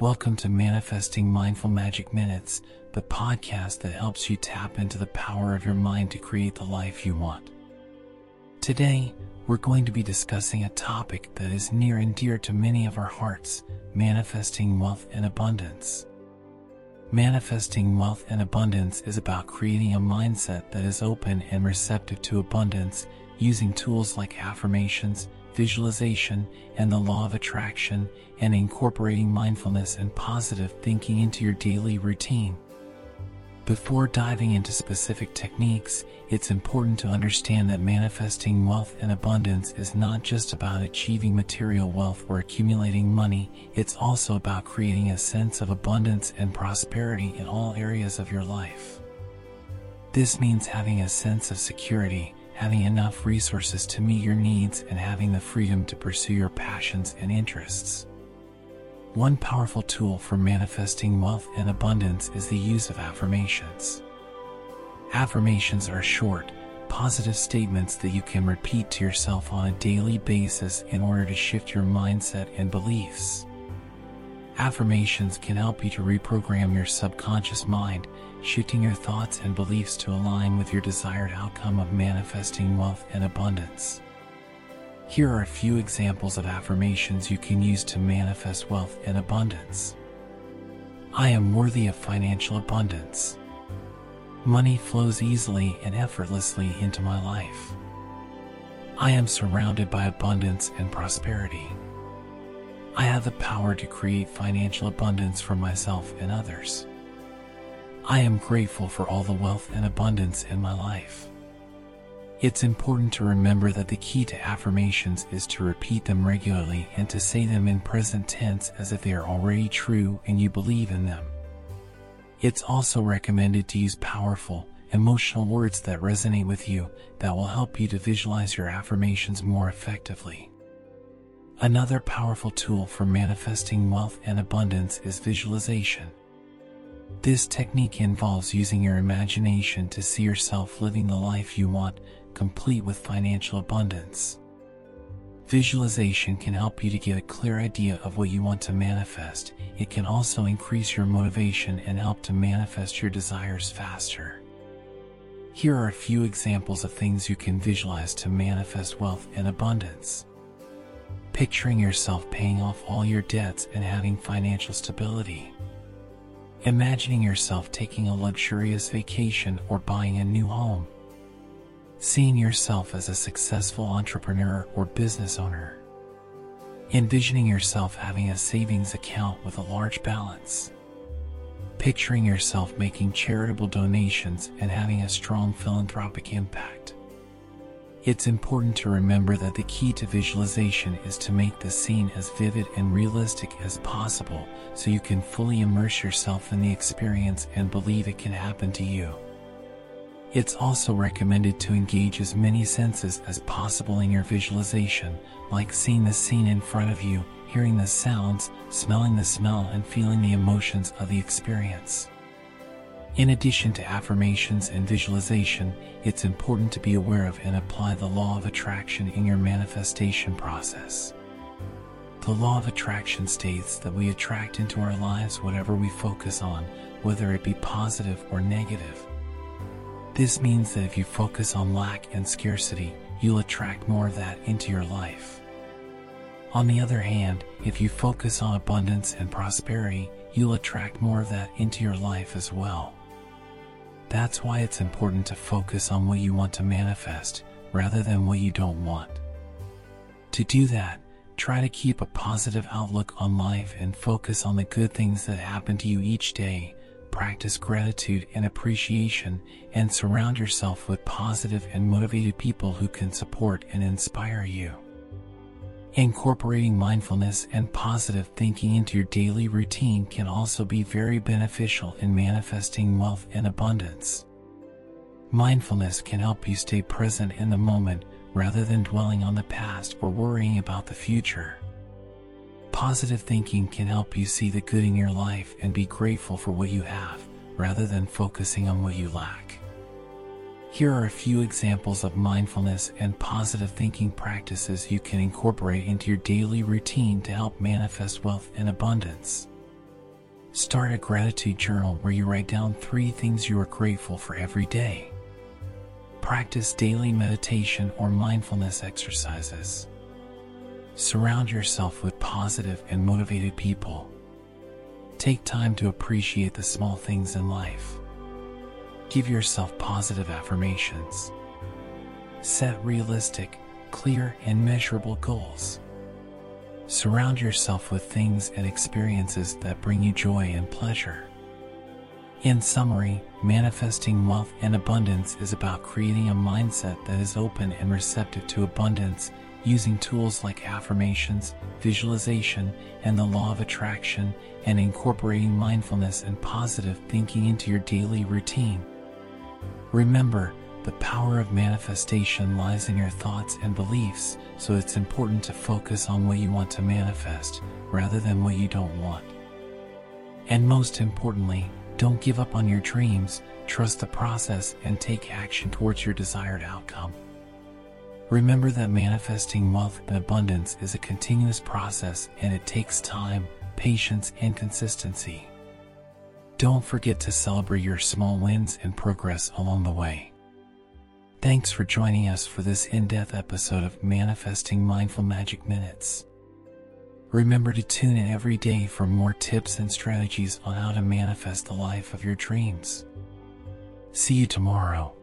Welcome to Manifesting Mindful Magic Minutes, the podcast that helps you tap into the power of your mind to create the life you want. Today, we're going to be discussing a topic that is near and dear to many of our hearts manifesting wealth and abundance. Manifesting wealth and abundance is about creating a mindset that is open and receptive to abundance using tools like affirmations, visualization, and the law of attraction, and incorporating mindfulness and positive thinking into your daily routine. Before diving into specific techniques, it's important to understand that manifesting wealth and abundance is not just about achieving material wealth or accumulating money, it's also about creating a sense of abundance and prosperity in all areas of your life. This means having a sense of security, having enough resources to meet your needs, and having the freedom to pursue your passions and interests. One powerful tool for manifesting wealth and abundance is the use of affirmations. Affirmations are short, positive statements that you can repeat to yourself on a daily basis in order to shift your mindset and beliefs. Affirmations can help you to reprogram your subconscious mind, shifting your thoughts and beliefs to align with your desired outcome of manifesting wealth and abundance. Here are a few examples of affirmations you can use to manifest wealth and abundance. I am worthy of financial abundance. Money flows easily and effortlessly into my life. I am surrounded by abundance and prosperity. I have the power to create financial abundance for myself and others. I am grateful for all the wealth and abundance in my life. It's important to remember that the key to affirmations is to repeat them regularly and to say them in present tense as if they are already true and you believe in them. It's also recommended to use powerful, emotional words that resonate with you that will help you to visualize your affirmations more effectively. Another powerful tool for manifesting wealth and abundance is visualization. This technique involves using your imagination to see yourself living the life you want complete with financial abundance. Visualization can help you to get a clear idea of what you want to manifest. It can also increase your motivation and help to manifest your desires faster. Here are a few examples of things you can visualize to manifest wealth and abundance. Picturing yourself paying off all your debts and having financial stability. Imagining yourself taking a luxurious vacation or buying a new home seeing yourself as a successful entrepreneur or business owner, envisioning yourself having a savings account with a large balance, picturing yourself making charitable donations and having a strong philanthropic impact. It's important to remember that the key to visualization is to make the scene as vivid and realistic as possible so you can fully immerse yourself in the experience and believe it can happen to you. It's also recommended to engage as many senses as possible in your visualization, like seeing the scene in front of you, hearing the sounds, smelling the smell, and feeling the emotions of the experience. In addition to affirmations and visualization, it's important to be aware of and apply the law of attraction in your manifestation process. The law of attraction states that we attract into our lives whatever we focus on, whether it be positive or negative. This means that if you focus on lack and scarcity, you'll attract more of that into your life. On the other hand, if you focus on abundance and prosperity, you'll attract more of that into your life as well. That's why it's important to focus on what you want to manifest rather than what you don't want. To do that, try to keep a positive outlook on life and focus on the good things that happen to you each day practice gratitude and appreciation, and surround yourself with positive and motivated people who can support and inspire you. Incorporating mindfulness and positive thinking into your daily routine can also be very beneficial in manifesting wealth and abundance. Mindfulness can help you stay present in the moment rather than dwelling on the past or worrying about the future. Positive thinking can help you see the good in your life and be grateful for what you have, rather than focusing on what you lack. Here are a few examples of mindfulness and positive thinking practices you can incorporate into your daily routine to help manifest wealth and abundance. Start a gratitude journal where you write down three things you are grateful for every day. Practice daily meditation or mindfulness exercises. Surround yourself with positive and motivated people. Take time to appreciate the small things in life. Give yourself positive affirmations. Set realistic, clear, and measurable goals. Surround yourself with things and experiences that bring you joy and pleasure. In summary, manifesting wealth and abundance is about creating a mindset that is open and receptive to abundance using tools like affirmations, visualization, and the law of attraction, and incorporating mindfulness and positive thinking into your daily routine. Remember, the power of manifestation lies in your thoughts and beliefs, so it's important to focus on what you want to manifest rather than what you don't want. And most importantly, don't give up on your dreams, trust the process, and take action towards your desired outcome. Remember that manifesting wealth and abundance is a continuous process and it takes time, patience, and consistency. Don't forget to celebrate your small wins and progress along the way. Thanks for joining us for this in depth episode of Manifesting Mindful Magic Minutes. Remember to tune in every day for more tips and strategies on how to manifest the life of your dreams. See you tomorrow.